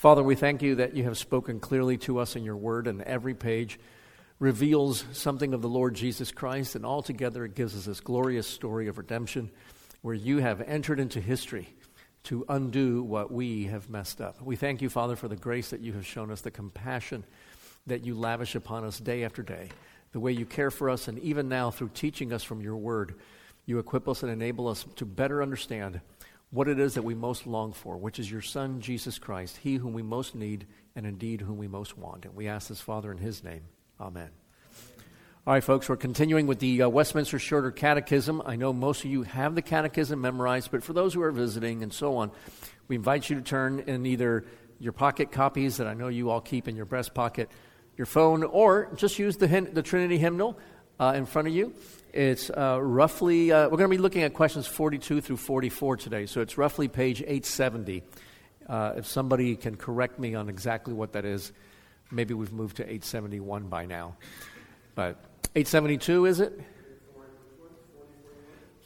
Father, we thank you that you have spoken clearly to us in your word, and every page reveals something of the Lord Jesus Christ, and altogether it gives us this glorious story of redemption where you have entered into history to undo what we have messed up. We thank you, Father, for the grace that you have shown us, the compassion that you lavish upon us day after day, the way you care for us, and even now through teaching us from your word, you equip us and enable us to better understand what it is that we most long for, which is your Son, Jesus Christ, he whom we most need and indeed whom we most want. And we ask this, Father, in his name. Amen. All right, folks, we're continuing with the uh, Westminster Shorter Catechism. I know most of you have the Catechism memorized, but for those who are visiting and so on, we invite you to turn in either your pocket copies that I know you all keep in your breast pocket, your phone, or just use the, the Trinity hymnal uh, in front of you. It's uh, roughly, uh, we're going to be looking at questions 42 through 44 today, so it's roughly page 870. Uh, if somebody can correct me on exactly what that is, maybe we've moved to 871 by now. But 872, is it?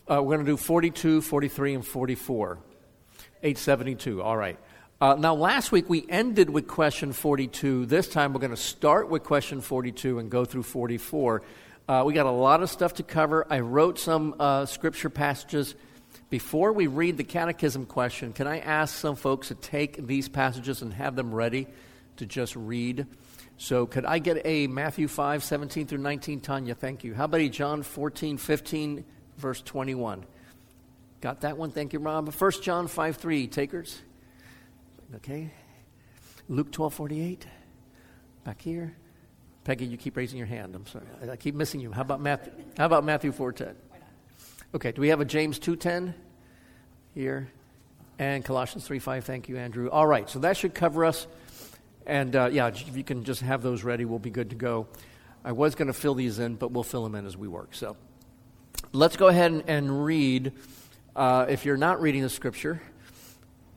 Uh, we're going to do 42, 43, and 44. 872, all right. Uh, now, last week we ended with question 42. This time we're going to start with question 42 and go through 44. Uh, we got a lot of stuff to cover. I wrote some uh, scripture passages. Before we read the catechism question, can I ask some folks to take these passages and have them ready to just read? So, could I get a Matthew 5, 17 through 19? Tanya, thank you. How about a John 14, 15, verse 21? Got that one? Thank you, Rob. 1 John 5, 3, takers? Okay. Luke 12, 48. Back here. Peggy, you keep raising your hand. I'm sorry. I, keep missing you. How about Matthew, how about Matthew 4, 10? Okay, do we have a James 2:10 here? And Colossians 3, 5. Thank you, Andrew. All right, so that should cover us. And uh, yeah, if you can just have those ready, we'll be good to go. I was going to fill these in, but we'll fill them in as we work. So let's go ahead and, and read. Uh, if you're not reading the scripture,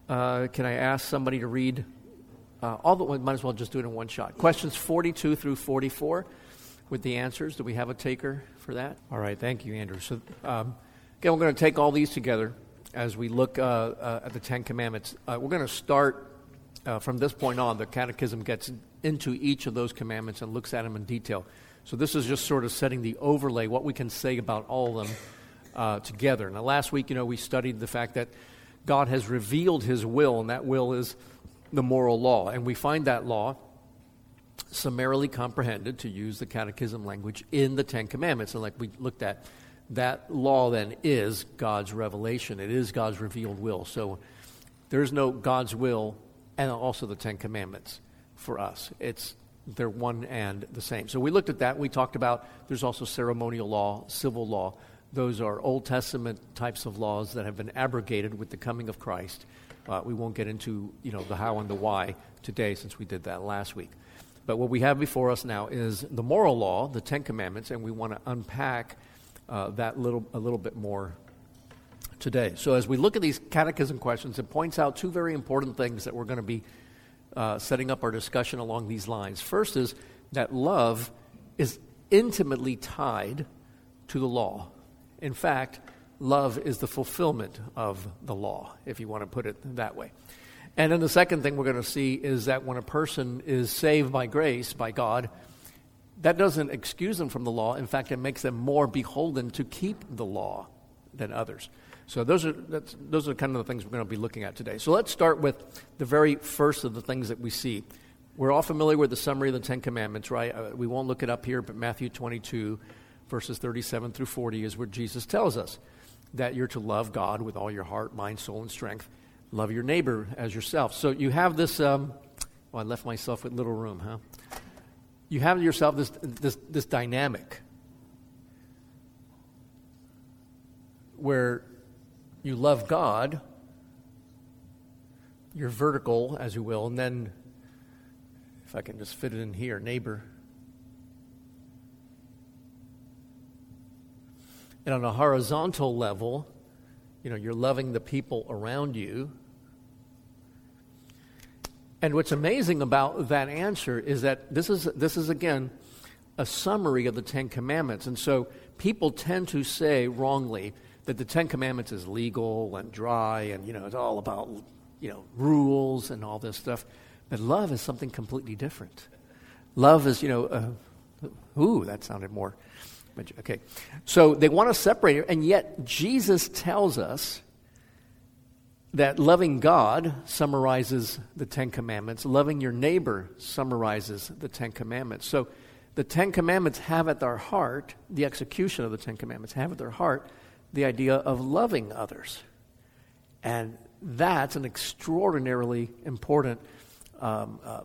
uh, can I ask somebody to read uh, all the we might as well just do it in one shot. Questions 42 through 44 with the answers. Do we have a taker for that? All right, thank you, Andrew. So um, again, we're going to take all these together as we look uh, uh, at the Ten Commandments. Uh, we're going to start uh, from this point on, the Catechism gets into each of those commandments and looks at them in detail. So this is just sort of setting the overlay, what we can say about all of them uh, together. Now, last week, you know, we studied the fact that God has revealed His will, and that will is the moral law. And we find that law summarily comprehended, to use the Catechism language, in the Ten Commandments. And like we looked at, that law then is God's revelation, it is God's revealed will. So there's no God's will and also the Ten Commandments for us. It's they're one and the same. So we looked at that. We talked about there's also ceremonial law, civil law. Those are Old Testament types of laws that have been abrogated with the coming of Christ. Uh, we won't get into you know the how and the why today since we did that last week. But what we have before us now is the moral law, the Ten Commandments, and we want to unpack uh, that little a little bit more today. So, as we look at these catechism questions, it points out two very important things that we're going to be uh, setting up our discussion along these lines. First is that love is intimately tied to the law. In fact, love is the fulfillment of the law, if you want to put it that way. And then the second thing we're going to see is that when a person is saved by grace, by God, that doesn't excuse them from the law. In fact, it makes them more beholden to keep the law than others. So those are those are kind of the things we're going to be looking at today. So let's start with the very first of the things that we see. We're all familiar with the summary of the Ten Commandments, right? Uh, we won't look it up here, but Matthew 22, verses 37 through 40 is where Jesus tells us that you're to love God with all your heart, mind, soul, and strength. Love your neighbor as yourself. So you have this. Um, well, I left myself with little room, huh? You have yourself this this this dynamic where you love God, you're vertical, as you will, and then, if I can just fit it in here, neighbor. And on a horizontal level, you know, you're loving the people around you. And what's amazing about that answer is that this is, this is again, a summary of the Ten Commandments. And so people tend to say wrongly, that the Ten Commandments is legal and dry and, you know, it's all about, you know, rules and all this stuff. But love is something completely different. Love is, you know, uh, ooh, that sounded more. Okay. So they want to separate it, and yet Jesus tells us that loving God summarizes the Ten Commandments, loving your neighbor summarizes the Ten Commandments. So the Ten Commandments have at their heart, the execution of the Ten Commandments have at their heart the idea of loving others. And that's an extraordinarily important um, uh,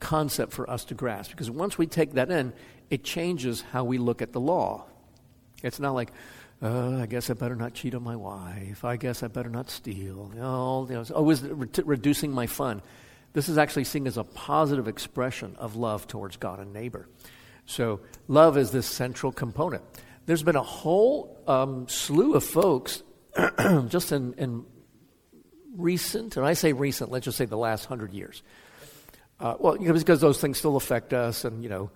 concept for us to grasp because once we take that in, it changes how we look at the law. It's not like, uh, I guess I better not cheat on my wife. I guess I better not steal. Know, you know, always re- reducing my fun. This is actually seen as a positive expression of love towards God and neighbor. So, love is this central component. There's been a whole um, slew of folks just in, in recent, and I say recent, let's just say the last hundred years. Uh, well, you know, because those things still affect us, and you know,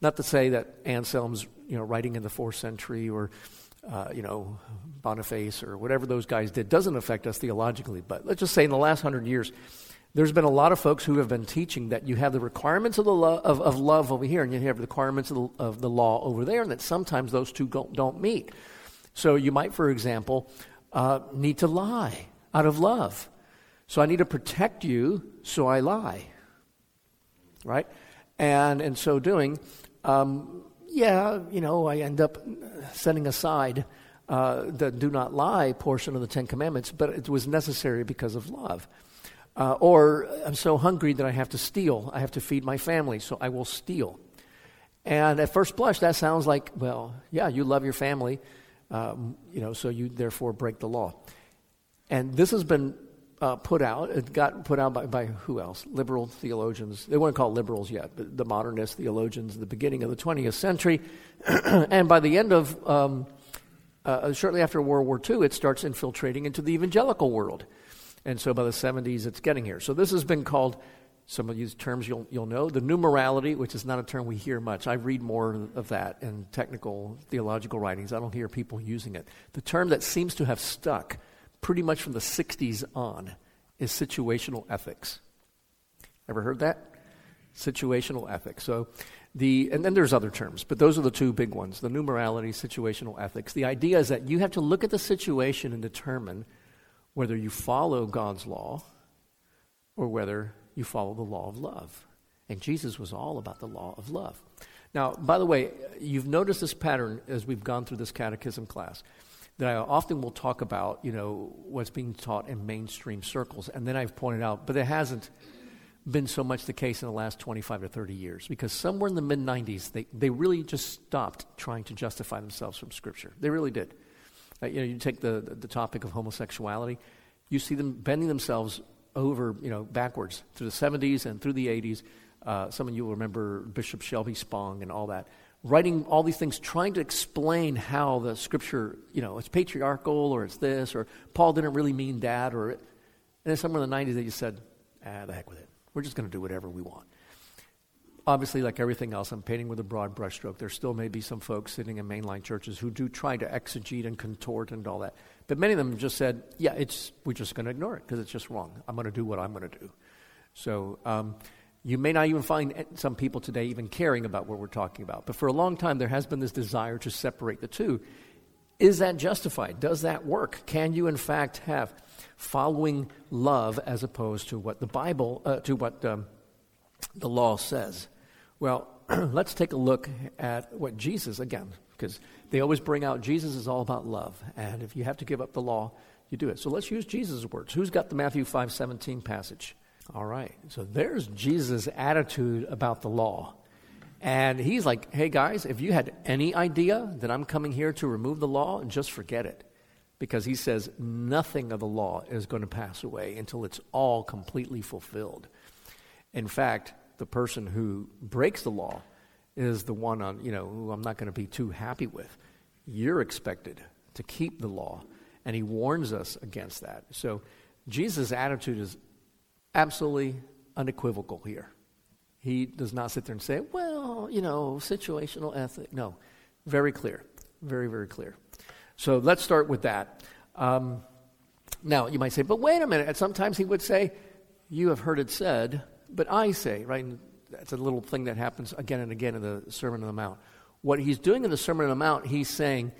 not to say that Anselm's you know writing in the fourth century or uh, you know Boniface or whatever those guys did doesn't affect us theologically, but let's just say in the last hundred years, there's been a lot of folks who have been teaching that you have the requirements of the lo- of, of love over here, and you have the requirements of the, of the law over there, and that sometimes those two don't, don't meet. So you might, for example, uh, need to lie out of love. So I need to protect you, so I lie. Right? And in so doing, um, yeah, you know, I end up setting aside uh, the do not lie portion of the Ten Commandments, but it was necessary because of love. Uh, or I'm so hungry that I have to steal. I have to feed my family, so I will steal. And at first blush, that sounds like, well, yeah, you love your family, um, you know, so you therefore break the law. And this has been uh, put out. It got put out by, by who else? Liberal theologians. They weren't called liberals yet, but the modernist theologians at the beginning of the 20th century. and by the end of, um, uh, shortly after World War II, it starts infiltrating into the evangelical world. And so by the 70s, it's getting here. So this has been called, some of these terms you'll, you'll know, the new morality, which is not a term we hear much. I read more of that in technical theological writings. I don't hear people using it. The term that seems to have stuck pretty much from the 60s on is situational ethics. Ever heard that? Situational ethics. So the, and then there's other terms, but those are the two big ones the new morality, situational ethics. The idea is that you have to look at the situation and determine whether you follow God's law or whether you follow the law of love. And Jesus was all about the law of love. Now, by the way, you've noticed this pattern as we've gone through this catechism class that I often will talk about, you know, what's being taught in mainstream circles. And then I've pointed out, but it hasn't been so much the case in the last 25 to 30 years because somewhere in the mid 90s, they, they really just stopped trying to justify themselves from Scripture. They really did. Uh, you know, you take the, the topic of homosexuality, you see them bending themselves over, you know, backwards through the 70s and through the 80s. Uh, some of you will remember Bishop Shelby Spong and all that, writing all these things, trying to explain how the scripture, you know, it's patriarchal or it's this, or Paul didn't really mean that, or, and then somewhere in the 90s they just said, ah, the heck with it. We're just going to do whatever we want obviously, like everything else, I'm painting with a broad brushstroke. There still may be some folks sitting in mainline churches who do try to exegete and contort and all that. But many of them just said, yeah, it's, we're just going to ignore it because it's just wrong. I'm going to do what I'm going to do. So um, you may not even find some people today even caring about what we're talking about. But for a long time, there has been this desire to separate the two. Is that justified? Does that work? Can you, in fact, have following love as opposed to what the Bible, uh, to what um, the law says? Well, let's take a look at what Jesus, again, because they always bring out Jesus is all about love. And if you have to give up the law, you do it. So let's use Jesus' words. Who's got the Matthew 5 17 passage? All right. So there's Jesus' attitude about the law. And he's like, hey guys, if you had any idea that I'm coming here to remove the law, and just forget it. Because he says nothing of the law is going to pass away until it's all completely fulfilled. In fact, the person who breaks the law is the one on, you know, who I'm not going to be too happy with. You're expected to keep the law. And he warns us against that. So Jesus' attitude is absolutely unequivocal here. He does not sit there and say, well, you know, situational ethic. No, very clear. Very, very clear. So let's start with that. Um, now, you might say, but wait a minute. Sometimes he would say, You have heard it said, but I say, right? That's a little thing that happens again and again in the Sermon on the Mount. What he's doing in the Sermon on the Mount, he's saying,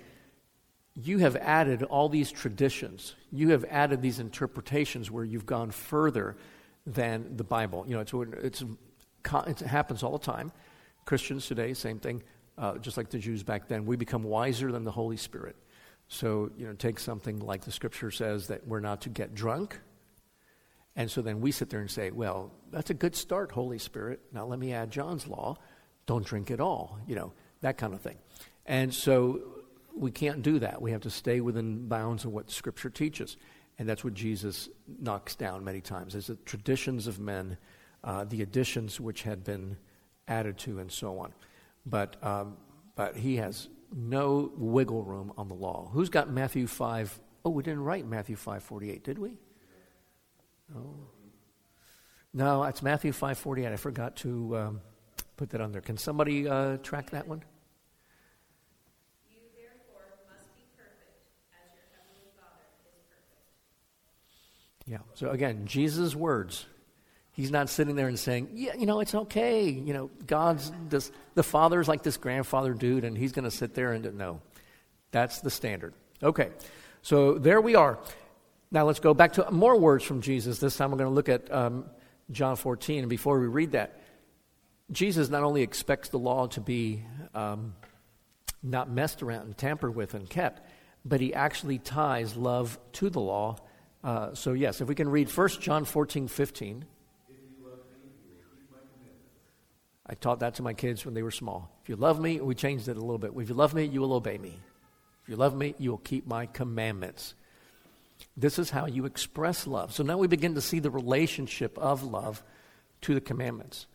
you have added all these traditions. You have added these interpretations where you've gone further than the Bible. You know, it's, it's, it happens all the time. Christians today, same thing, uh, just like the Jews back then. We become wiser than the Holy Spirit. So, you know, take something like the scripture says that we're not to get drunk. And so then we sit there and say, well, that's a good start, Holy Spirit. Now let me add John's law. Don't drink at all, you know, that kind of thing. And so we can't do that. We have to stay within bounds of what Scripture teaches. And that's what Jesus knocks down many times, is the traditions of men, uh, the additions which had been added to, and so on. But, um, but he has no wiggle room on the law. Who's got Matthew 5? Oh, we didn't write Matthew 5.48, did we? Oh. No, it's Matthew 5.48. I forgot to um, put that on there. Can somebody uh, track that one? Yeah. So again, Jesus' words. He's not sitting there and saying, "Yeah, you know, it's okay. You know, God's this, the Father's like this grandfather dude, and he's going to sit there and no." That's the standard. Okay. So there we are. Now let's go back to more words from Jesus. This time we're going to look at um, John 14. And before we read that, Jesus not only expects the law to be um, not messed around and tampered with and kept, but he actually ties love to the law uh, so, yes, if we can read 1 John 14, 15. I taught that to my kids when they were small. If you love me, we changed it a little bit. If you love me, you will obey me. If you love me, you will keep my commandments. This is how you express love. So now we begin to see the relationship of love to the commandments.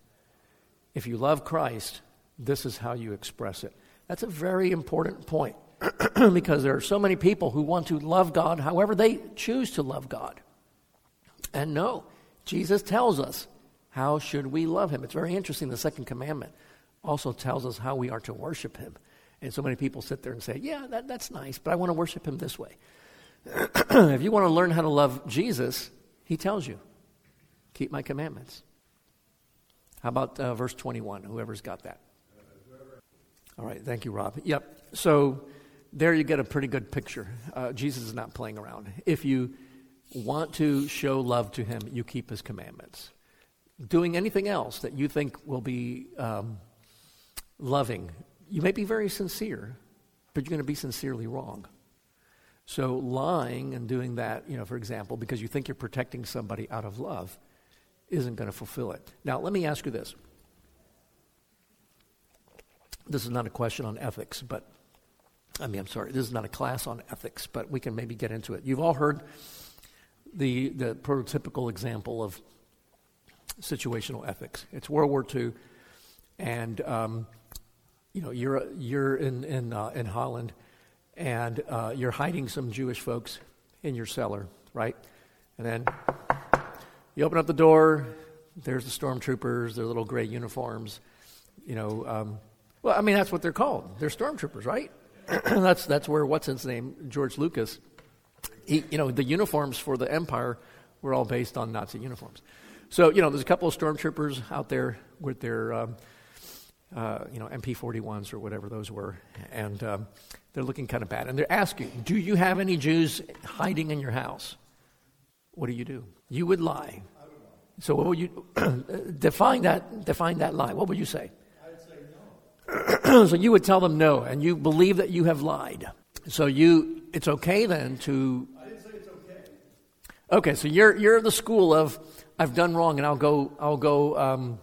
If you love Christ, this is how you express it. That's a very important point. because there are so many people who want to love God however they choose to love God. And no, Jesus tells us how should we love him. It's very interesting. The second commandment also tells us how we are to worship him. And so many people sit there and say, yeah, that, that's nice, but I want to worship him this way. if you want to learn how to love Jesus, he tells you, keep my commandments. How about uh, verse 21? Whoever's got that. All right, thank you, Rob. Yep. So there you get a pretty good picture. Uh, Jesus is not playing around. If you want to show love to him, you keep his commandments. Doing anything else that you think will be um, loving, you may be very sincere, but you're going to be sincerely wrong. So lying and doing that, you know, for example, because you think you're protecting somebody out of love, isn't going to fulfill it. Now, let me ask you this. This is not a question on ethics, but I mean, I'm sorry, this is not a class on ethics, but we can maybe get into it. You've all heard the, the prototypical example of situational ethics. It's World War II, and um, you know you're you're in in uh, in Holland, and uh, you're hiding some Jewish folks in your cellar, right? And then you open up the door. There's the stormtroopers, their little gray uniforms. You know, um, well, I mean that's what they're called. They're stormtroopers, right? that's that's where what's his name George Lucas. He, you know, the uniforms for the Empire were all based on Nazi uniforms. So you know, there's a couple of stormtroopers out there with their um, uh, you know MP41s or whatever those were, and um, they're looking kind of bad. And they're asking, "Do you have any Jews hiding in your house?" What do you do? You would lie. So what would you define that? Define that lie. What would you say? so you would tell them no, and you believe that you have lied. So you, it's okay then to. I didn't say it's okay. Okay, so you're you're the school of I've done wrong, and I'll go I'll go. Um,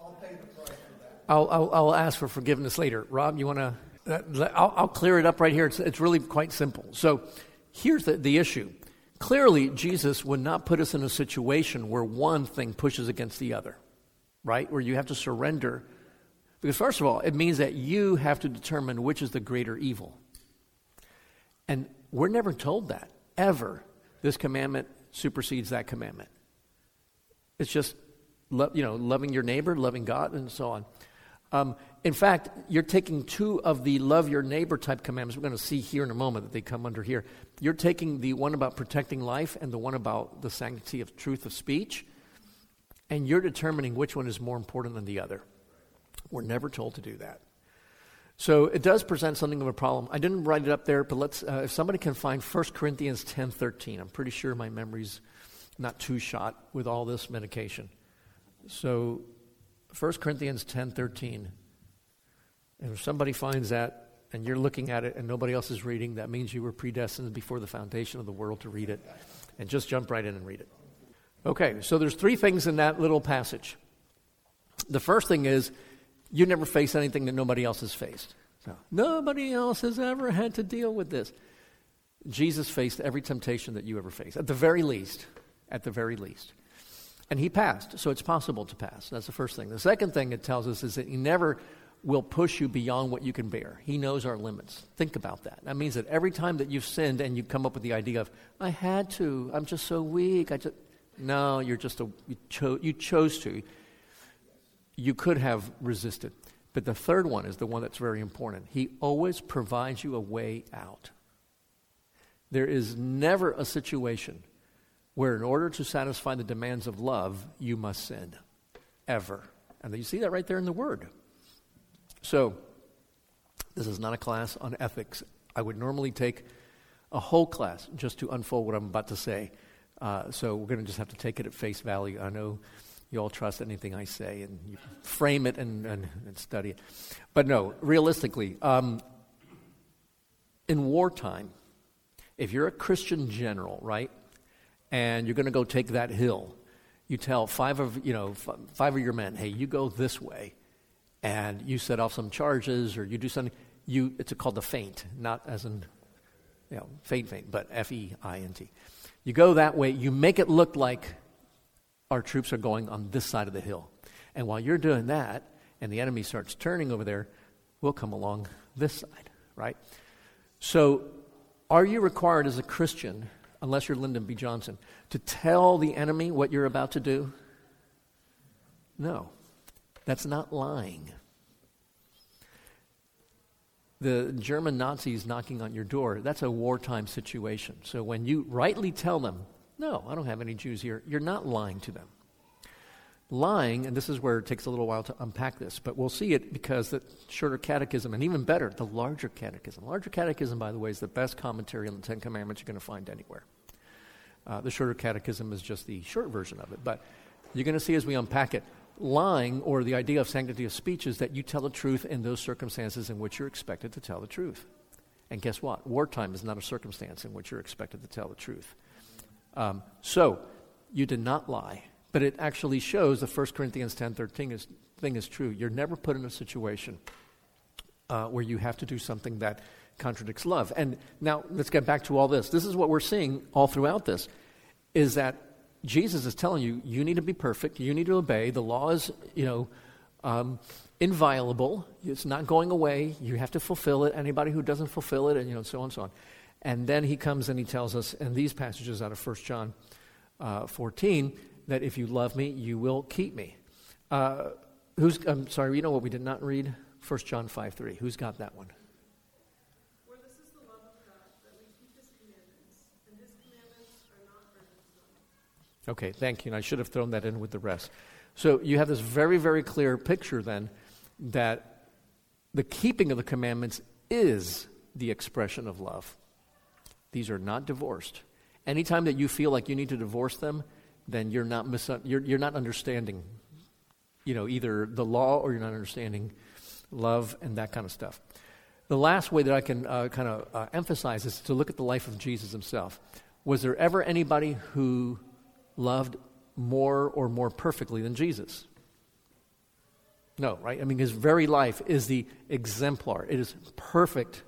I'll pay the price for that. I'll, I'll, I'll ask for forgiveness later. Rob, you want to? I'll, I'll clear it up right here. It's, it's really quite simple. So here's the, the issue. Clearly, Jesus would not put us in a situation where one thing pushes against the other, right? Where you have to surrender because, first of all, it means that you have to determine which is the greater evil. And we're never told that, ever. This commandment supersedes that commandment. It's just, you know, loving your neighbor, loving God, and so on. Um, in fact, you're taking two of the love your neighbor type commandments. We're going to see here in a moment that they come under here. You're taking the one about protecting life and the one about the sanctity of truth of speech, and you're determining which one is more important than the other. We're never told to do that. So it does present something of a problem. I didn't write it up there, but let's, uh, if somebody can find 1 Corinthians 10.13, I'm pretty sure my memory's not too shot with all this medication. So 1 Corinthians 10.13, and if somebody finds that and you're looking at it and nobody else is reading, that means you were predestined before the foundation of the world to read it. And just jump right in and read it. Okay, so there's three things in that little passage. The first thing is you never face anything that nobody else has faced. So, nobody else has ever had to deal with this. Jesus faced every temptation that you ever faced, at the very least. At the very least. And he passed, so it's possible to pass. That's the first thing. The second thing it tells us is that he never will push you beyond what you can bear. He knows our limits. Think about that. That means that every time that you've sinned and you come up with the idea of, I had to, I'm just so weak, I just. No, you're just a, you, cho- you chose to you could have resisted. But the third one is the one that's very important. He always provides you a way out. There is never a situation where, in order to satisfy the demands of love, you must sin. Ever. And you see that right there in the Word. So, this is not a class on ethics. I would normally take a whole class just to unfold what I'm about to say. Uh, so, we're going to just have to take it at face value. I know you all trust anything I say and you frame it and, and, and study it. But no, realistically, um, in wartime, if you're a Christian general, right, and you're going to go take that hill, you tell five of you know five of your men, hey, you go this way, and you set off some charges or you do something. You it's called the feint, not as in you know feint feint, but F E I N T. You go that way. You make it look like our troops are going on this side of the hill. And while you're doing that, and the enemy starts turning over there, we'll come along this side, right? So, are you required as a Christian, unless you're Lyndon B. Johnson, to tell the enemy what you're about to do? No. That's not lying. The German Nazis knocking on your door, that's a wartime situation. So when you rightly tell them, no, I don't have any Jews here. You're not lying to them. Lying, and this is where it takes a little while to unpack this, but we'll see it because the shorter catechism, and even better, the larger catechism. Larger catechism, by the way, is the best commentary on the Ten Commandments you're going to find anywhere. Uh, the shorter catechism is just the short version of it, but you're going to see as we unpack it, lying or the idea of sanctity of speech is that you tell the truth in those circumstances in which you're expected to tell the truth. And guess what? Wartime is not a circumstance in which you're expected to tell the truth. Um, so, you did not lie. But it actually shows the 1 Corinthians 10 13 is, thing is true. You're never put in a situation uh, where you have to do something that contradicts love. And now let's get back to all this. This is what we're seeing all throughout this is that Jesus is telling you, you need to be perfect, you need to obey. The law is, you know, um, inviolable. It's not going away. You have to fulfill it. Anybody who doesn't fulfill it, and you know, so on and so on. And then he comes and he tells us in these passages out of 1 John uh, 14 that if you love me, you will keep me. Uh, who's, I'm sorry, you know what we did not read? 1 John 5 3. Who's got that one? Okay, thank you. And I should have thrown that in with the rest. So you have this very, very clear picture then that the keeping of the commandments is the expression of love. These are not divorced. Anytime that you feel like you need to divorce them, then you're not, mis- you're, you're not understanding, you know, either the law or you're not understanding love and that kind of stuff. The last way that I can uh, kind of uh, emphasize is to look at the life of Jesus himself. Was there ever anybody who loved more or more perfectly than Jesus? No, right? I mean, his very life is the exemplar. It is perfect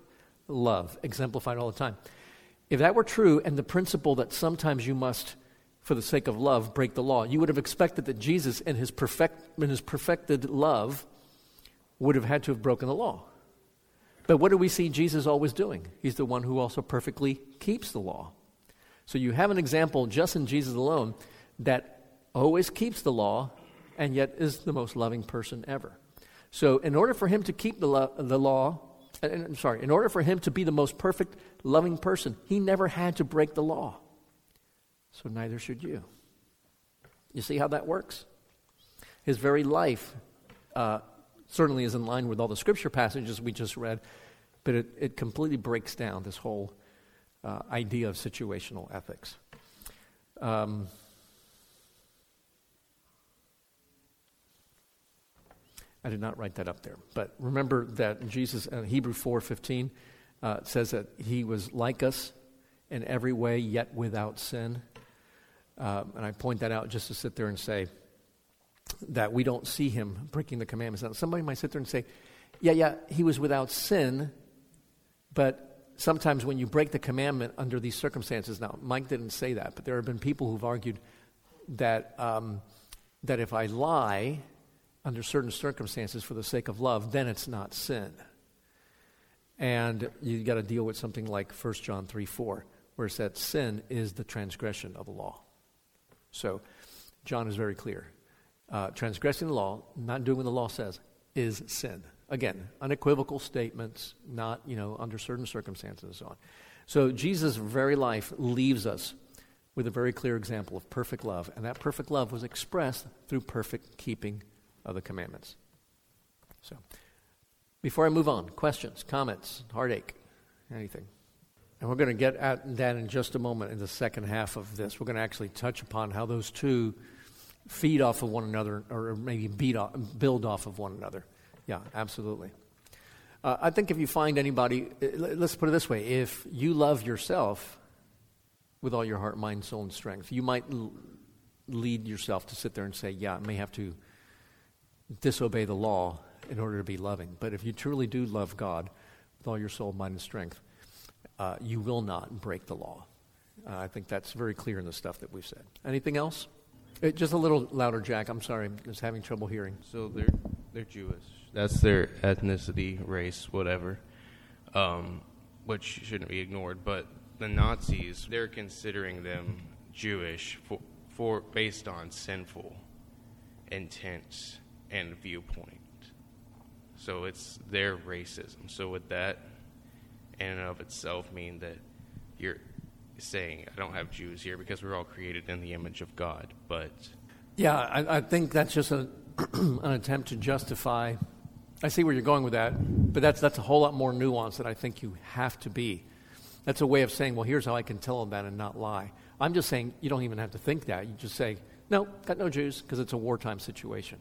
love, exemplified all the time. If that were true, and the principle that sometimes you must, for the sake of love, break the law, you would have expected that Jesus, in his, perfect, in his perfected love, would have had to have broken the law. But what do we see Jesus always doing? He's the one who also perfectly keeps the law. So you have an example just in Jesus alone that always keeps the law and yet is the most loving person ever. So, in order for him to keep the, lo- the law, I'm sorry, in order for him to be the most perfect, loving person, he never had to break the law. So neither should you. You see how that works? His very life uh, certainly is in line with all the scripture passages we just read, but it, it completely breaks down this whole uh, idea of situational ethics. Um, I did not write that up there, but remember that Jesus, uh, Hebrew 4:15, uh, says that he was like us in every way, yet without sin. Um, and I point that out just to sit there and say that we don't see him breaking the commandments. Now, somebody might sit there and say, "Yeah, yeah, he was without sin," but sometimes when you break the commandment under these circumstances, now Mike didn't say that, but there have been people who've argued that um, that if I lie under certain circumstances for the sake of love, then it's not sin. And you got to deal with something like 1 John 3 4, where it says sin is the transgression of the law. So John is very clear. Uh, transgressing the law, not doing what the law says, is sin. Again, unequivocal statements, not, you know, under certain circumstances and so on. So Jesus' very life leaves us with a very clear example of perfect love, and that perfect love was expressed through perfect keeping of the commandments. So, before I move on, questions, comments, heartache, anything? And we're going to get at that in just a moment in the second half of this. We're going to actually touch upon how those two feed off of one another or maybe beat off, build off of one another. Yeah, absolutely. Uh, I think if you find anybody, uh, let's put it this way if you love yourself with all your heart, mind, soul, and strength, you might l- lead yourself to sit there and say, Yeah, I may have to disobey the law in order to be loving. But if you truly do love God with all your soul, mind, and strength, uh, you will not break the law. Uh, I think that's very clear in the stuff that we've said. Anything else? It, uh, just a little louder, Jack. I'm sorry. I'm just having trouble hearing. So they're they're Jewish. That's their ethnicity, race, whatever, um, which shouldn't be ignored. But the Nazis, they're considering them Jewish for, for based on sinful intent and viewpoint. So it's their racism. So would that, in and of itself, mean that you're saying I don't have Jews here because we're all created in the image of God? But yeah, I, I think that's just a, an attempt to justify. I see where you're going with that, but that's that's a whole lot more nuanced that I think you have to be. That's a way of saying, well, here's how I can tell them that and not lie. I'm just saying you don't even have to think that. You just say, no, got no Jews because it's a wartime situation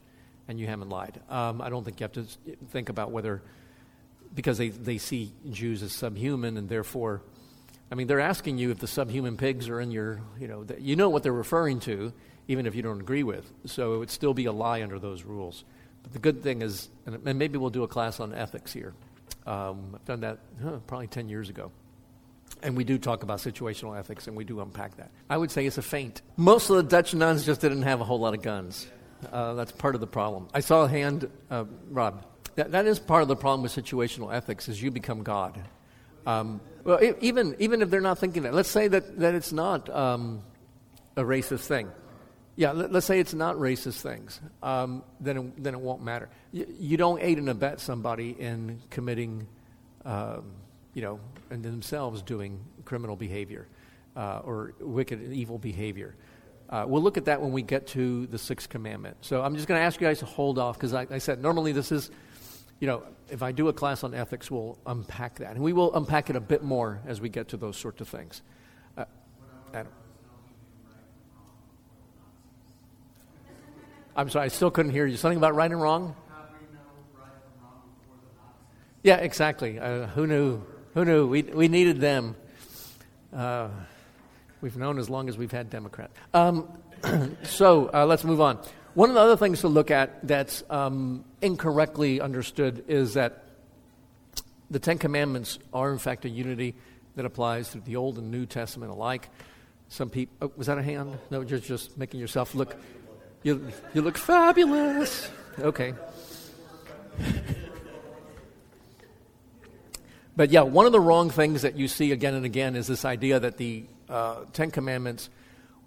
and you haven't lied. Um, I don't think you have to think about whether, because they, they see Jews as subhuman and therefore, I mean, they're asking you if the subhuman pigs are in your, you know, the, you know what they're referring to, even if you don't agree with. So it would still be a lie under those rules. But the good thing is, and maybe we'll do a class on ethics here. Um, I've done that huh, probably 10 years ago. And we do talk about situational ethics, and we do unpack that. I would say it's a feint. Most of the Dutch nuns just didn't have a whole lot of guns. Uh, that's part of the problem. I saw a hand, uh, Rob. That, that is part of the problem with situational ethics is you become God. Um, well, even, even if they're not thinking that, let's say that, that it's not um, a racist thing. Yeah, let, us say it's not racist things. Um, then, it, then it won't matter. You, you, don't aid and abet somebody in committing, um, you know, and themselves doing criminal behavior uh, or wicked, evil behavior. Uh, we'll look at that when we get to the sixth commandment. So I'm just going to ask you guys to hold off because I, I, said normally this is, you know, if I do a class on ethics, we'll unpack that. And we will unpack it a bit more as we get to those sorts of things. Uh, Adam. I'm sorry, I still couldn't hear you. Something about right and wrong? Yeah, exactly. Uh, who knew? Who knew? We, we needed them. Uh, We've known as long as we've had Democrats. Um, so uh, let's move on. One of the other things to look at that's um, incorrectly understood is that the Ten Commandments are, in fact, a unity that applies to the Old and New Testament alike. Some people, oh, was that a hand? No, you're just making yourself look. You you look fabulous. Okay. but yeah, one of the wrong things that you see again and again is this idea that the uh, Ten Commandments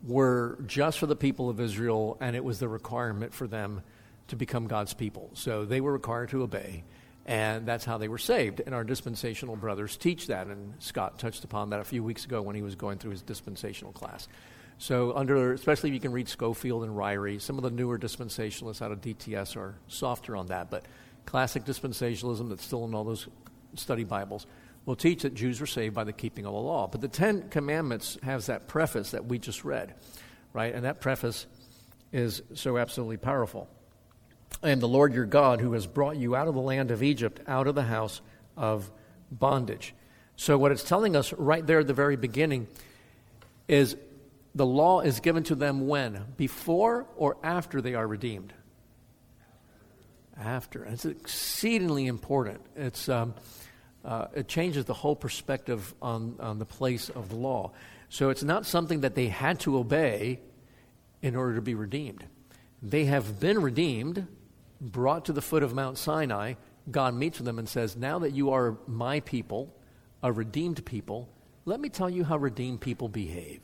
were just for the people of Israel, and it was the requirement for them to become God's people. So they were required to obey, and that's how they were saved. And our dispensational brothers teach that, and Scott touched upon that a few weeks ago when he was going through his dispensational class. So, under, especially if you can read Scofield and Ryrie, some of the newer dispensationalists out of DTS are softer on that. But classic dispensationalism that's still in all those study Bibles will teach that Jews were saved by the keeping of the law. But the Ten Commandments has that preface that we just read, right? And that preface is so absolutely powerful. I am the Lord your God, who has brought you out of the land of Egypt, out of the house of bondage. So, what it's telling us right there at the very beginning is the law is given to them when? Before or after they are redeemed? After. It's exceedingly important. It's, um, uh, it changes the whole perspective on, on the place of the law. So it's not something that they had to obey in order to be redeemed. They have been redeemed, brought to the foot of Mount Sinai. God meets with them and says, Now that you are my people, a redeemed people, let me tell you how redeemed people behave.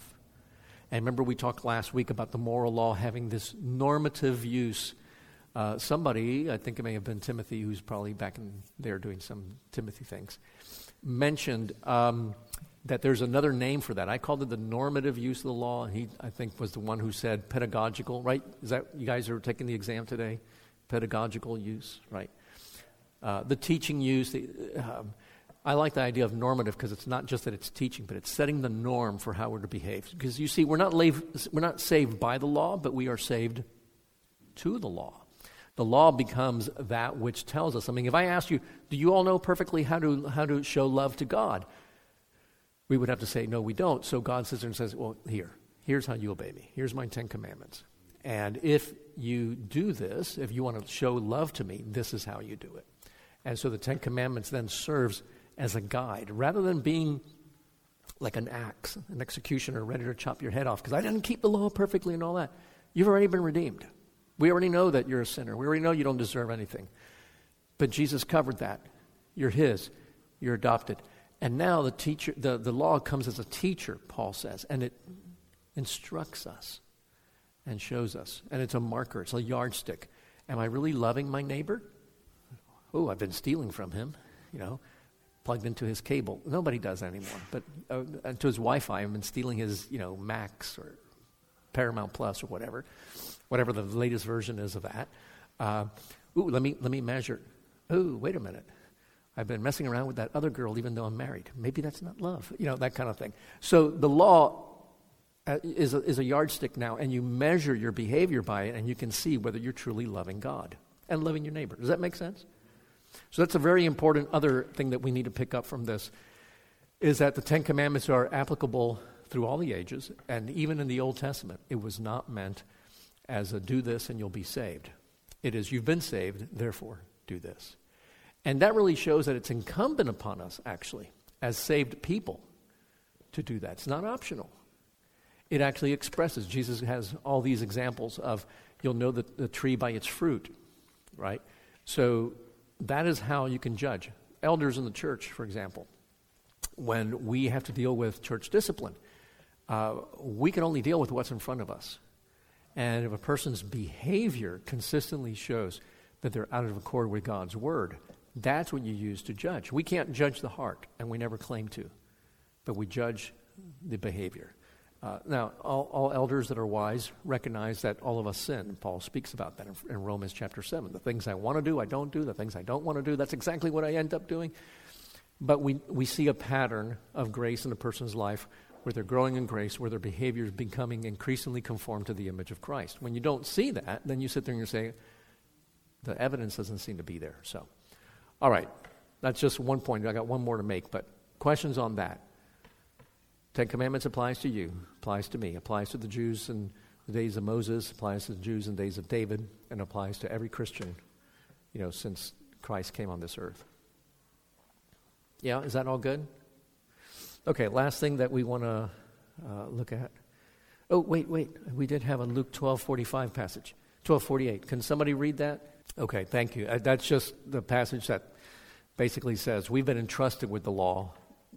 And remember, we talked last week about the moral law having this normative use. Uh, somebody, I think it may have been Timothy, who's probably back in there doing some Timothy things, mentioned um, that there's another name for that. I called it the normative use of the law. He, I think, was the one who said pedagogical, right? Is that you guys are taking the exam today? Pedagogical use, right? Uh, the teaching use. The, um, I like the idea of normative because it's not just that it's teaching, but it's setting the norm for how we're to behave. Because you see, we're not, we're not saved by the law, but we are saved to the law. The law becomes that which tells us. I mean, if I ask you, do you all know perfectly how to, how to show love to God? We would have to say, no, we don't. So God sits there and says, well, here, here's how you obey me. Here's my Ten Commandments. And if you do this, if you want to show love to me, this is how you do it. And so the Ten Commandments then serves as a guide rather than being like an axe, an executioner ready to chop your head off because I didn't keep the law perfectly and all that. You've already been redeemed. We already know that you're a sinner. We already know you don't deserve anything. But Jesus covered that. You're His. You're adopted. And now the teacher, the, the law comes as a teacher, Paul says, and it instructs us and shows us. And it's a marker, it's a yardstick. Am I really loving my neighbor? Oh, I've been stealing from him, you know plugged into his cable. Nobody does anymore. But uh, to his Wi-Fi, I've been stealing his, you know, Max or Paramount Plus or whatever, whatever the latest version is of that. Uh, ooh, let me let me measure. Ooh, wait a minute. I've been messing around with that other girl even though I'm married. Maybe that's not love. You know, that kind of thing. So the law uh, is a, is a yardstick now, and you measure your behavior by it, and you can see whether you're truly loving God and loving your neighbor. Does that make sense? So that's a very important other thing that we need to pick up from this is that the Ten Commandments are applicable through all the ages, and even in the Old Testament, it was not meant as a do this and you'll be saved. It is you've been saved, therefore do this. And that really shows that it's incumbent upon us, actually, as saved people, to do that. It's not optional. It actually expresses. Jesus has all these examples of you'll know the, the tree by its fruit, right? So that is how you can judge. Elders in the church, for example, when we have to deal with church discipline, uh, we can only deal with what's in front of us. And if a person's behavior consistently shows that they're out of accord with God's word, that's what you use to judge. We can't judge the heart, and we never claim to, but we judge the behavior. Uh, now, all, all, elders that are wise recognize that all of us sin. Paul speaks about that in, in Romans chapter 7. The things I want to do, I don't do. The things I don't want to do, that's exactly what I end up doing. But we, we see a pattern of grace in a person's life where they're growing in grace, where their behavior is becoming increasingly conformed to the image of Christ. When you don't see that, then you sit there and you say, the evidence doesn't seem to be there. So, all right, that's just one point. I got one more to make, but questions on that? Ten Commandments applies to you, applies to me, applies to the Jews in the days of Moses, applies to the Jews in the days of David, and applies to every Christian, you know, since Christ came on this earth. Yeah, is that all good? Okay, last thing that we want to uh, look at. Oh, wait, wait. We did have a Luke 12:45 passage. 12:48. Can somebody read that? Okay, thank you. Uh, that's just the passage that basically says we've been entrusted with the law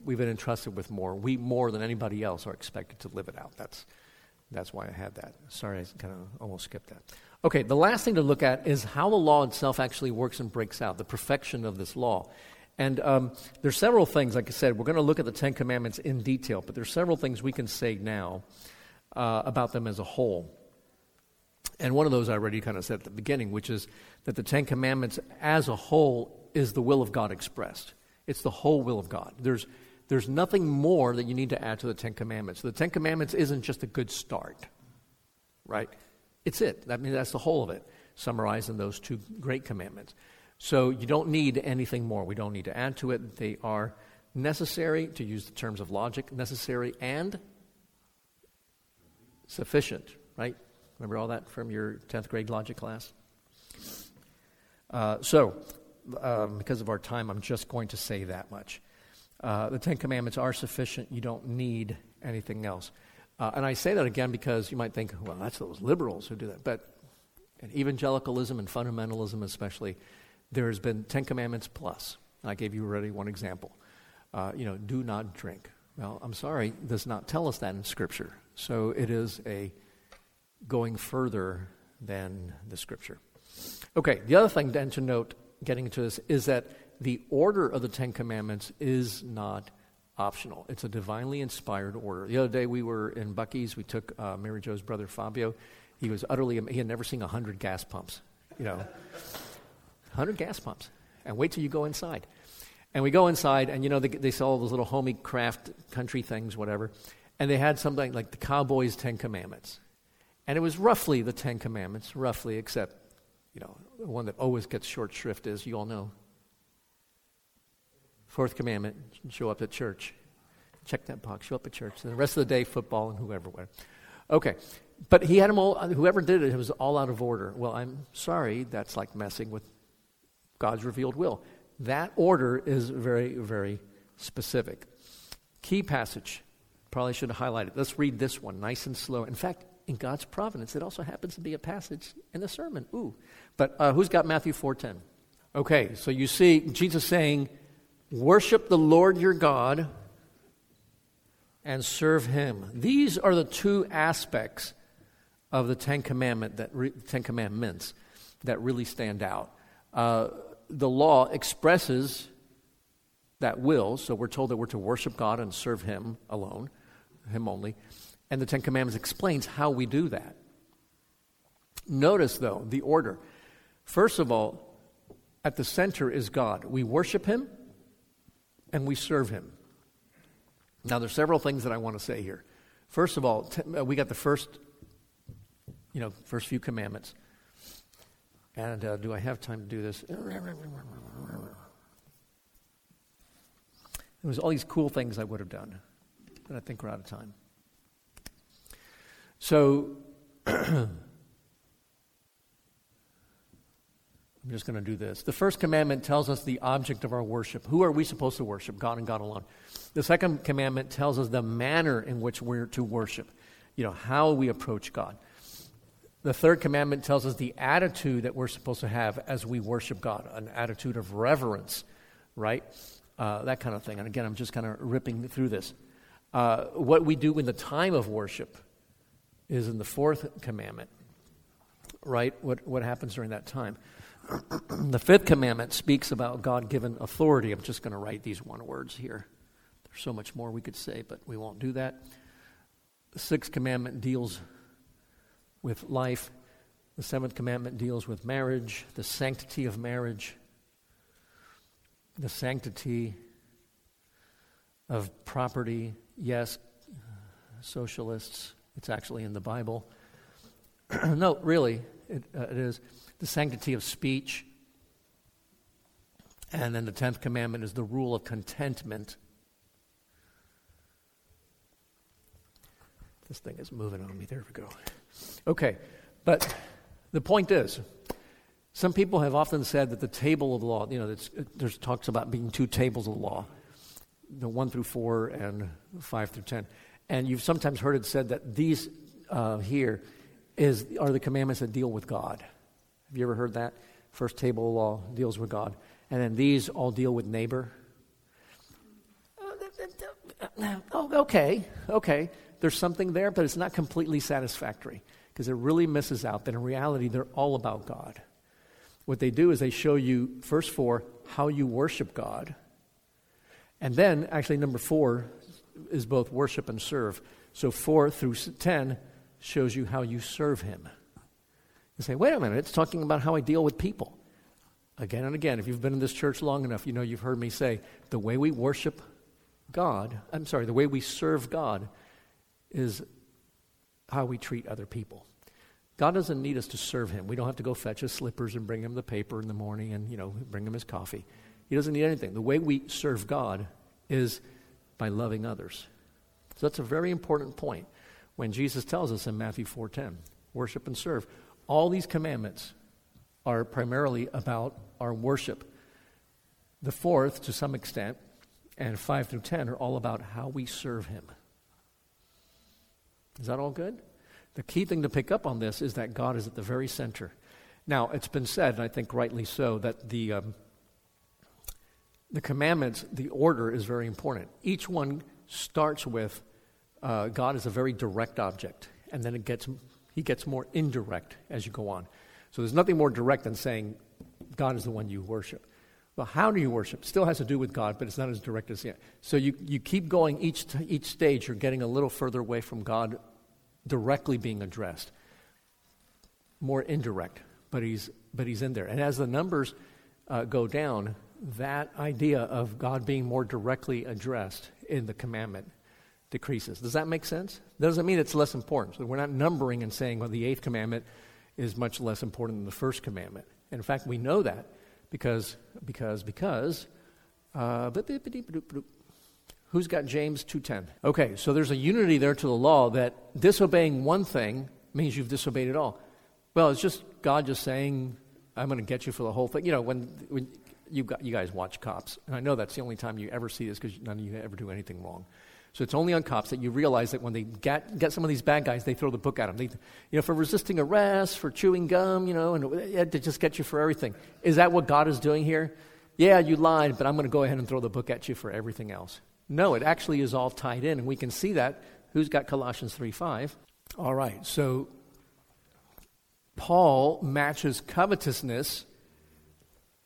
we've been entrusted with more. We, more than anybody else, are expected to live it out. That's, that's why I had that. Sorry, I kind of almost skipped that. Okay, the last thing to look at is how the law itself actually works and breaks out, the perfection of this law. And um, there's several things, like I said, we're going to look at the Ten Commandments in detail, but there's several things we can say now uh, about them as a whole. And one of those I already kind of said at the beginning, which is that the Ten Commandments as a whole is the will of God expressed. It's the whole will of God. There's, there's nothing more that you need to add to the Ten Commandments. The Ten Commandments isn't just a good start, right? It's it. I mean, that's the whole of it, summarized in those two great commandments. So you don't need anything more. We don't need to add to it. They are necessary, to use the terms of logic, necessary and sufficient, right? Remember all that from your 10th grade logic class? Uh, so, um, because of our time, I'm just going to say that much. Uh, the Ten Commandments are sufficient. You don't need anything else. Uh, and I say that again because you might think, well, that's those liberals who do that. But evangelicalism and fundamentalism, especially, there's been Ten Commandments plus. I gave you already one example. Uh, you know, do not drink. Well, I'm sorry, does not tell us that in Scripture. So it is a going further than the Scripture. Okay, the other thing then to note, getting into this, is that the order of the Ten Commandments is not optional. It's a divinely inspired order. The other day we were in Buc-ee's. We took uh, Mary Jo's brother Fabio. He was utterly, he had never seen 100 gas pumps, you know. 100 gas pumps. And wait till you go inside. And we go inside, and you know, they, they sell all those little homey craft country things, whatever. And they had something like the Cowboys' Ten Commandments. And it was roughly the Ten Commandments, roughly, except, you know, the one that always gets short shrift is, you all know. Fourth commandment, show up at church. Check that box, show up at church. And the rest of the day, football and whoever, whatever. Okay. But he had them all, whoever did it, it was all out of order. Well, I'm sorry, that's like messing with God's revealed will. That order is very, very specific. Key passage. Probably should have highlighted. Let's read this one nice and slow. In fact, in God's providence, it also happens to be a passage in the sermon. Ooh. But uh, who's got Matthew 4.10? Okay, so you see Jesus saying, worship the Lord your God and serve him. These are the two aspects of the Ten, Commandment that re- Ten Commandments that really stand out. Uh, the law expresses that will, so we're told that we're to worship God and serve Him alone, Him only. And the Ten Commandments explains how we do that. Notice, though, the order. First of all, at the center is God. We worship Him and we serve Him. Now, there's several things that I want to say here. First of all, uh, we got the first, you know, first few commandments. And uh, do I have time to do this? There was all these cool things I would have done, but I think we're out of time. So I'm just going to do this. The first commandment tells us the object of our worship. Who are we supposed to worship? God and God alone. The second commandment tells us the manner in which we're to worship. You know, how we approach God. The third commandment tells us the attitude that we're supposed to have as we worship God, an attitude of reverence, right? Uh, that kind of thing. And again, I'm just kind of ripping through this. Uh, what we do in the time of worship is in the fourth commandment, right? What, what happens during that time? the fifth commandment speaks about God given authority. I'm just going to write these one words here. There's so much more we could say, but we won't do that. The sixth commandment deals with life. The seventh commandment deals with marriage, the sanctity of marriage, the sanctity of property. Yes, socialists, it's actually in the Bible. no, really, it, uh, it is. The sanctity of speech. And then the tenth commandment is the rule of contentment. This thing is moving on me. There we go. Okay, but the point is, some people have often said that the table of law, you know, there's talks about being two tables of law, the one through four and five through ten. And you've sometimes heard it said that these uh, here is, are the commandments that deal with God. Have you ever heard that? First table of law deals with God. And then these all deal with neighbor. Oh, okay, okay there's something there, but it's not completely satisfactory because it really misses out that in reality they're all about God. What they do is they show you, first four, how you worship God. And then, actually, number four is both worship and serve. So 4 through 10 shows you how you serve Him. You say, wait a minute, it's talking about how I deal with people. Again and again, if you've been in this church long enough, you know you've heard me say the way we worship God, I'm sorry, the way we serve God is how we treat other people. God doesn't need us to serve him. We don't have to go fetch his slippers and bring him the paper in the morning and, you know, bring him his coffee. He doesn't need anything. The way we serve God is by loving others. So that's a very important point when Jesus tells us in Matthew 4:10, worship and serve. All these commandments are primarily about our worship. The fourth, to some extent, and 5 through 10 are all about how we serve him. Is that all good? The key thing to pick up on this is that God is at the very center. Now, it's been said, and I think rightly so, that the, um, the commandments, the order is very important. Each one starts with uh, God is a very direct object, and then it gets, he gets more indirect as you go on. So there's nothing more direct than saying God is the one you worship. Well, how do you worship? Still has to do with God, but it's not as direct as yet. So you, you keep going each, each stage, you're getting a little further away from God directly being addressed. More indirect, but he's, but he's in there. And as the numbers uh, go down, that idea of God being more directly addressed in the commandment decreases. Does that make sense? That doesn't mean it's less important. So we're not numbering and saying, well, the eighth commandment is much less important than the first commandment. And in fact, we know that because, because, because, uh, who's got James 2.10? Okay, so there's a unity there to the law that disobeying one thing means you've disobeyed it all. Well, it's just God just saying, I'm going to get you for the whole thing. You know, when, when you, got, you guys watch cops, and I know that's the only time you ever see this because none of you ever do anything wrong. So it's only on cops that you realize that when they get, get some of these bad guys, they throw the book at them. They, you know, for resisting arrest, for chewing gum, you know, and yeah, to just get you for everything. Is that what God is doing here? Yeah, you lied, but I'm going to go ahead and throw the book at you for everything else. No, it actually is all tied in, and we can see that. Who's got Colossians 3 5? All right, so Paul matches covetousness,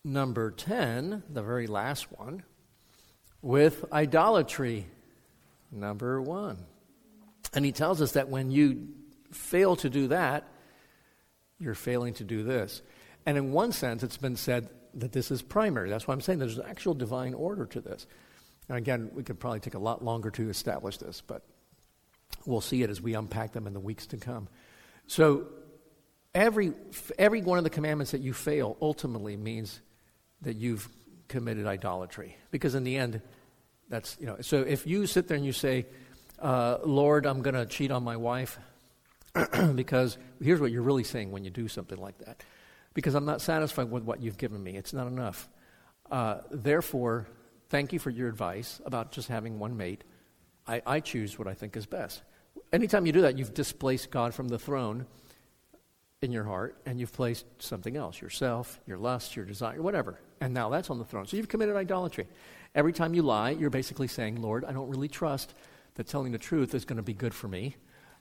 number 10, the very last one, with idolatry, number one. And he tells us that when you fail to do that, you're failing to do this. And in one sense, it's been said that this is primary. That's why I'm saying there's an actual divine order to this. And again, we could probably take a lot longer to establish this, but we'll see it as we unpack them in the weeks to come. So, every, every one of the commandments that you fail ultimately means that you've committed idolatry. Because in the end, that's, you know, so if you sit there and you say, uh, Lord, I'm going to cheat on my wife, because here's what you're really saying when you do something like that. Because I'm not satisfied with what you've given me, it's not enough. Uh, therefore, thank you for your advice about just having one mate. I, I choose what I think is best. Anytime you do that, you've displaced God from the throne in your heart and you've placed something else yourself, your lust, your desire, whatever. And now that's on the throne. So you've committed idolatry. Every time you lie, you're basically saying, Lord, I don't really trust that telling the truth is going to be good for me.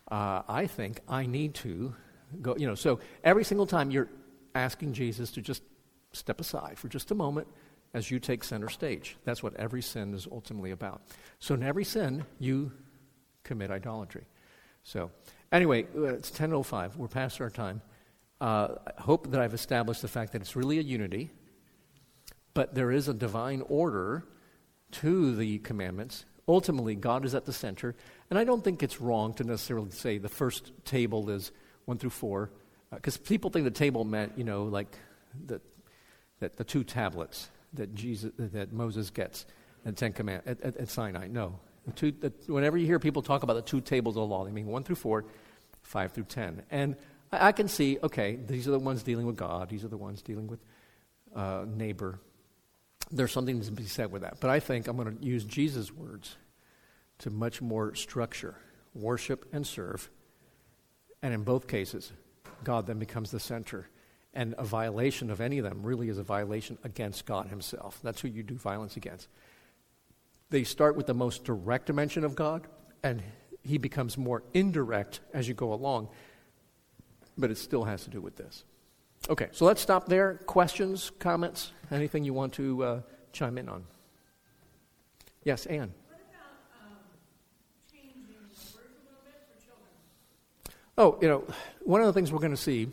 Uh, I think I need to go, you know. So every single time you're asking Jesus to just step aside for just a moment as you take center stage. That's what every sin is ultimately about. So in every sin, you commit idolatry. So anyway, uh, it's 10.05. We're past our time. Uh, I hope that I've established the fact that it's really a unity, but there is a divine order to the commandments. Ultimately, God is at the center. And I don't think it's wrong to necessarily say the first table is 1 through 4, because uh, people think the table meant, you know, like the, the, the two tablets that, Jesus, that Moses gets in Ten Commandments at, at, at, Sinai. No. The two, the, whenever you hear people talk about the two tables of the law, they mean 1 through 4, 5 through 10. And I, I, can see, okay, these are the ones dealing with God, these are the ones dealing with uh, neighbor there's something to be said with that. But I think I'm going to use Jesus' words to much more structure worship and serve. And in both cases, God then becomes the center. And a violation of any of them really is a violation against God Himself. That's who you do violence against. They start with the most direct dimension of God, and He becomes more indirect as you go along. But it still has to do with this. Okay, so let's stop there. Questions, comments, anything you want to uh, chime in on? Yes, Anne. What about um, changing the words a little bit? Oh, you know, one of the things we're going to see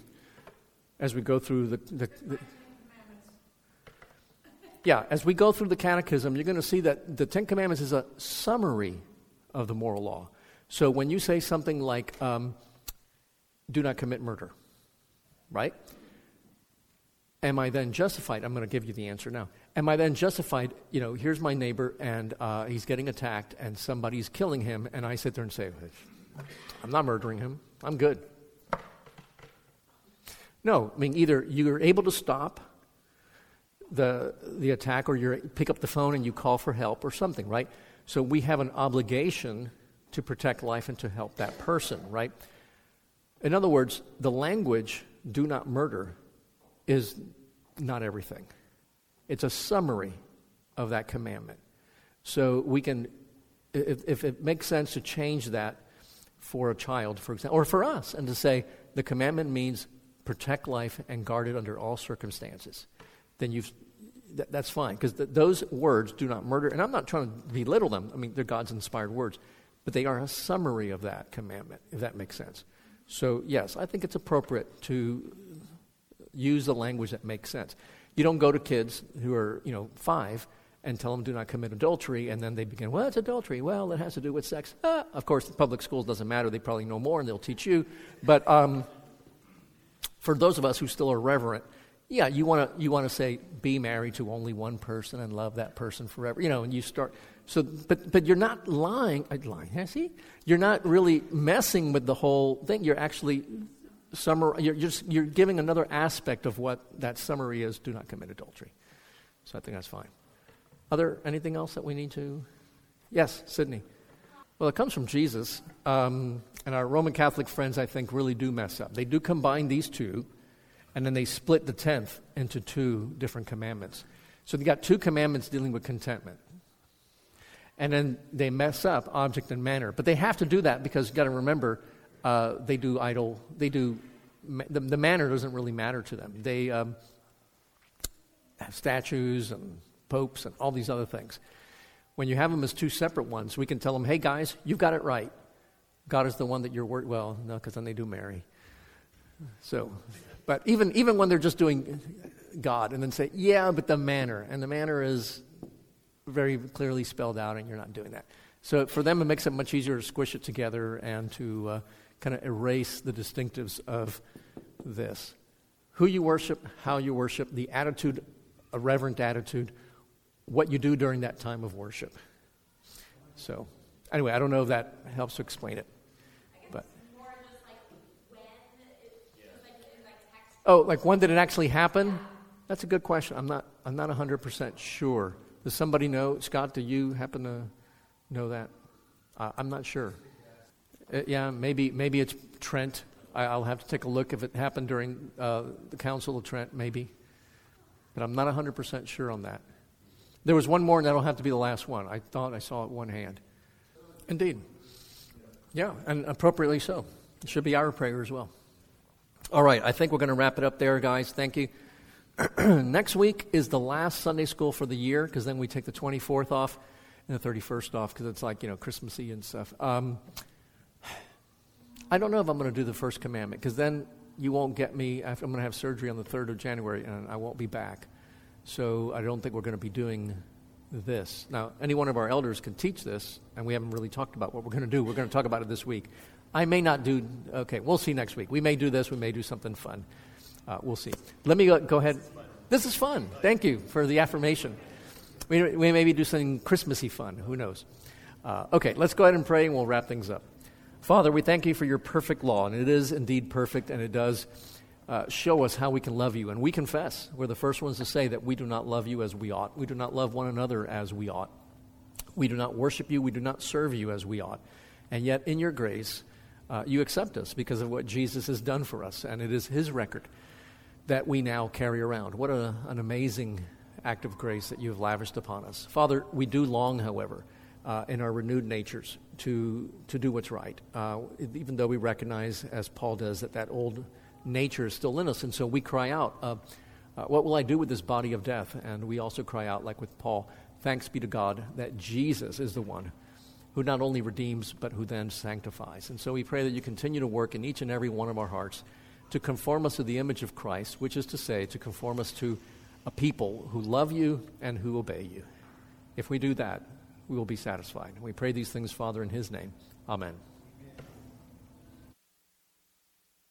as we go through the, the, the yeah, as we go through the catechism, you're going to see that the Ten Commandments is a summary of the moral law. So when you say something like, um, do not commit murder, right? Am I then justified? I'm going to give you the answer now. Am I then justified? You know, here's my neighbor and uh, he's getting attacked and somebody's killing him, and I sit there and say, I'm not murdering him. I'm good. No, I mean, either you're able to stop the, the attack or you pick up the phone and you call for help or something, right? So we have an obligation to protect life and to help that person, right? In other words, the language, do not murder, is not everything. It's a summary of that commandment. So we can, if, if it makes sense to change that for a child, for example, or for us, and to say the commandment means protect life and guard it under all circumstances, then you've th- that's fine because th- those words do not murder. And I'm not trying to belittle them. I mean, they're God's inspired words, but they are a summary of that commandment, if that makes sense. So yes, I think it's appropriate to use the language that makes sense. You don't go to kids who are you know five and tell them do not commit adultery, and then they begin, well, it's adultery. Well, it has to do with sex. Ah, of course, public schools doesn't matter. They probably know more, and they'll teach you. But um, for those of us who still are reverent, yeah, you want to you want to say be married to only one person and love that person forever. You know, and you start so, but but you're not lying. Uh, lying, yeah, see, you're not really messing with the whole thing. You're actually summar. You're just you're giving another aspect of what that summary is. Do not commit adultery. So I think that's fine. Other anything else that we need to? Yes, Sydney. Well, it comes from Jesus, um, and our Roman Catholic friends, I think, really do mess up. They do combine these two and then they split the tenth into two different commandments. So they got two commandments dealing with contentment. And then they mess up object and manner. But they have to do that because you've got to remember, uh, they do idol, they do, the, the, manner doesn't really matter to them. They um, have statues and popes and all these other things. When you have them as two separate ones, we can tell them, hey guys, you've got it right. God is the one that you're worried. Well, no, because then they do Mary. So but even, even when they're just doing God and then say, yeah, but the manner, and the manner is very clearly spelled out, and you're not doing that. So for them, it makes it much easier to squish it together and to uh, kind of erase the distinctives of this. Who you worship, how you worship, the attitude, a reverent attitude, what you do during that time of worship. So, anyway, I don't know if that helps to explain it. But oh, like when did it actually happen? That's a good question. I'm not, I'm not 100% sure. Does somebody know? Scott, do you happen to know that? Uh, I'm not sure. Uh, yeah, maybe, maybe it's Trent. I, will have to take a look if it happened during uh, the Council of Trent, maybe. But I'm not 100% sure on that. There was one more, and that'll have to be the last one. I thought I saw it one hand. Indeed. Yeah, and appropriately so. It should be our prayer as well. All right, I think we're going to wrap it up there, guys. Thank you. Next week is the last Sunday school for the year because then we take the 24th off and the 31st off because it's like, you know, Christmassy and stuff. Um, I don't know if I'm going to do the first commandment because then you won't get me. I'm going to have surgery on the 3rd of January and I won't be back. So I don't think we're going to be doing this. Now, any one of our elders can teach this, and we haven't really talked about what we're going to do. We're going to talk about it this week. I may not do, okay, we'll see next week. We may do this, we may do something fun. Uh, we'll see. Let me go, go ahead. This is fun. Thank you for the affirmation. We, we maybe do something Christmassy fun. Who knows? Uh, okay, let's go ahead and pray and we'll wrap things up. Father, we thank you for your perfect law, and it is indeed perfect, and it does uh, show us how we can love you. And we confess, we're the first ones to say that we do not love you as we ought. We do not love one another as we ought. We do not worship you. We do not serve you as we ought. And yet, in your grace, uh, you accept us because of what Jesus has done for us, and it is His record that we now carry around. What a, an amazing act of grace that you have lavished upon us. Father, we do long, however, uh, in our renewed natures to, to do what's right, uh, even though we recognize, as Paul does, that that old nature is still in us. And so we cry out, uh, uh, What will I do with this body of death? And we also cry out, like with Paul, Thanks be to God that Jesus is the one who not only redeems, but who then sanctifies. And so we pray that you continue to work in each and every one of our hearts to conform us to the image of Christ, which is to say, to conform us to a people who love you and who obey you. If we do that, we will be satisfied. We pray these things, Father, in His name. Amen.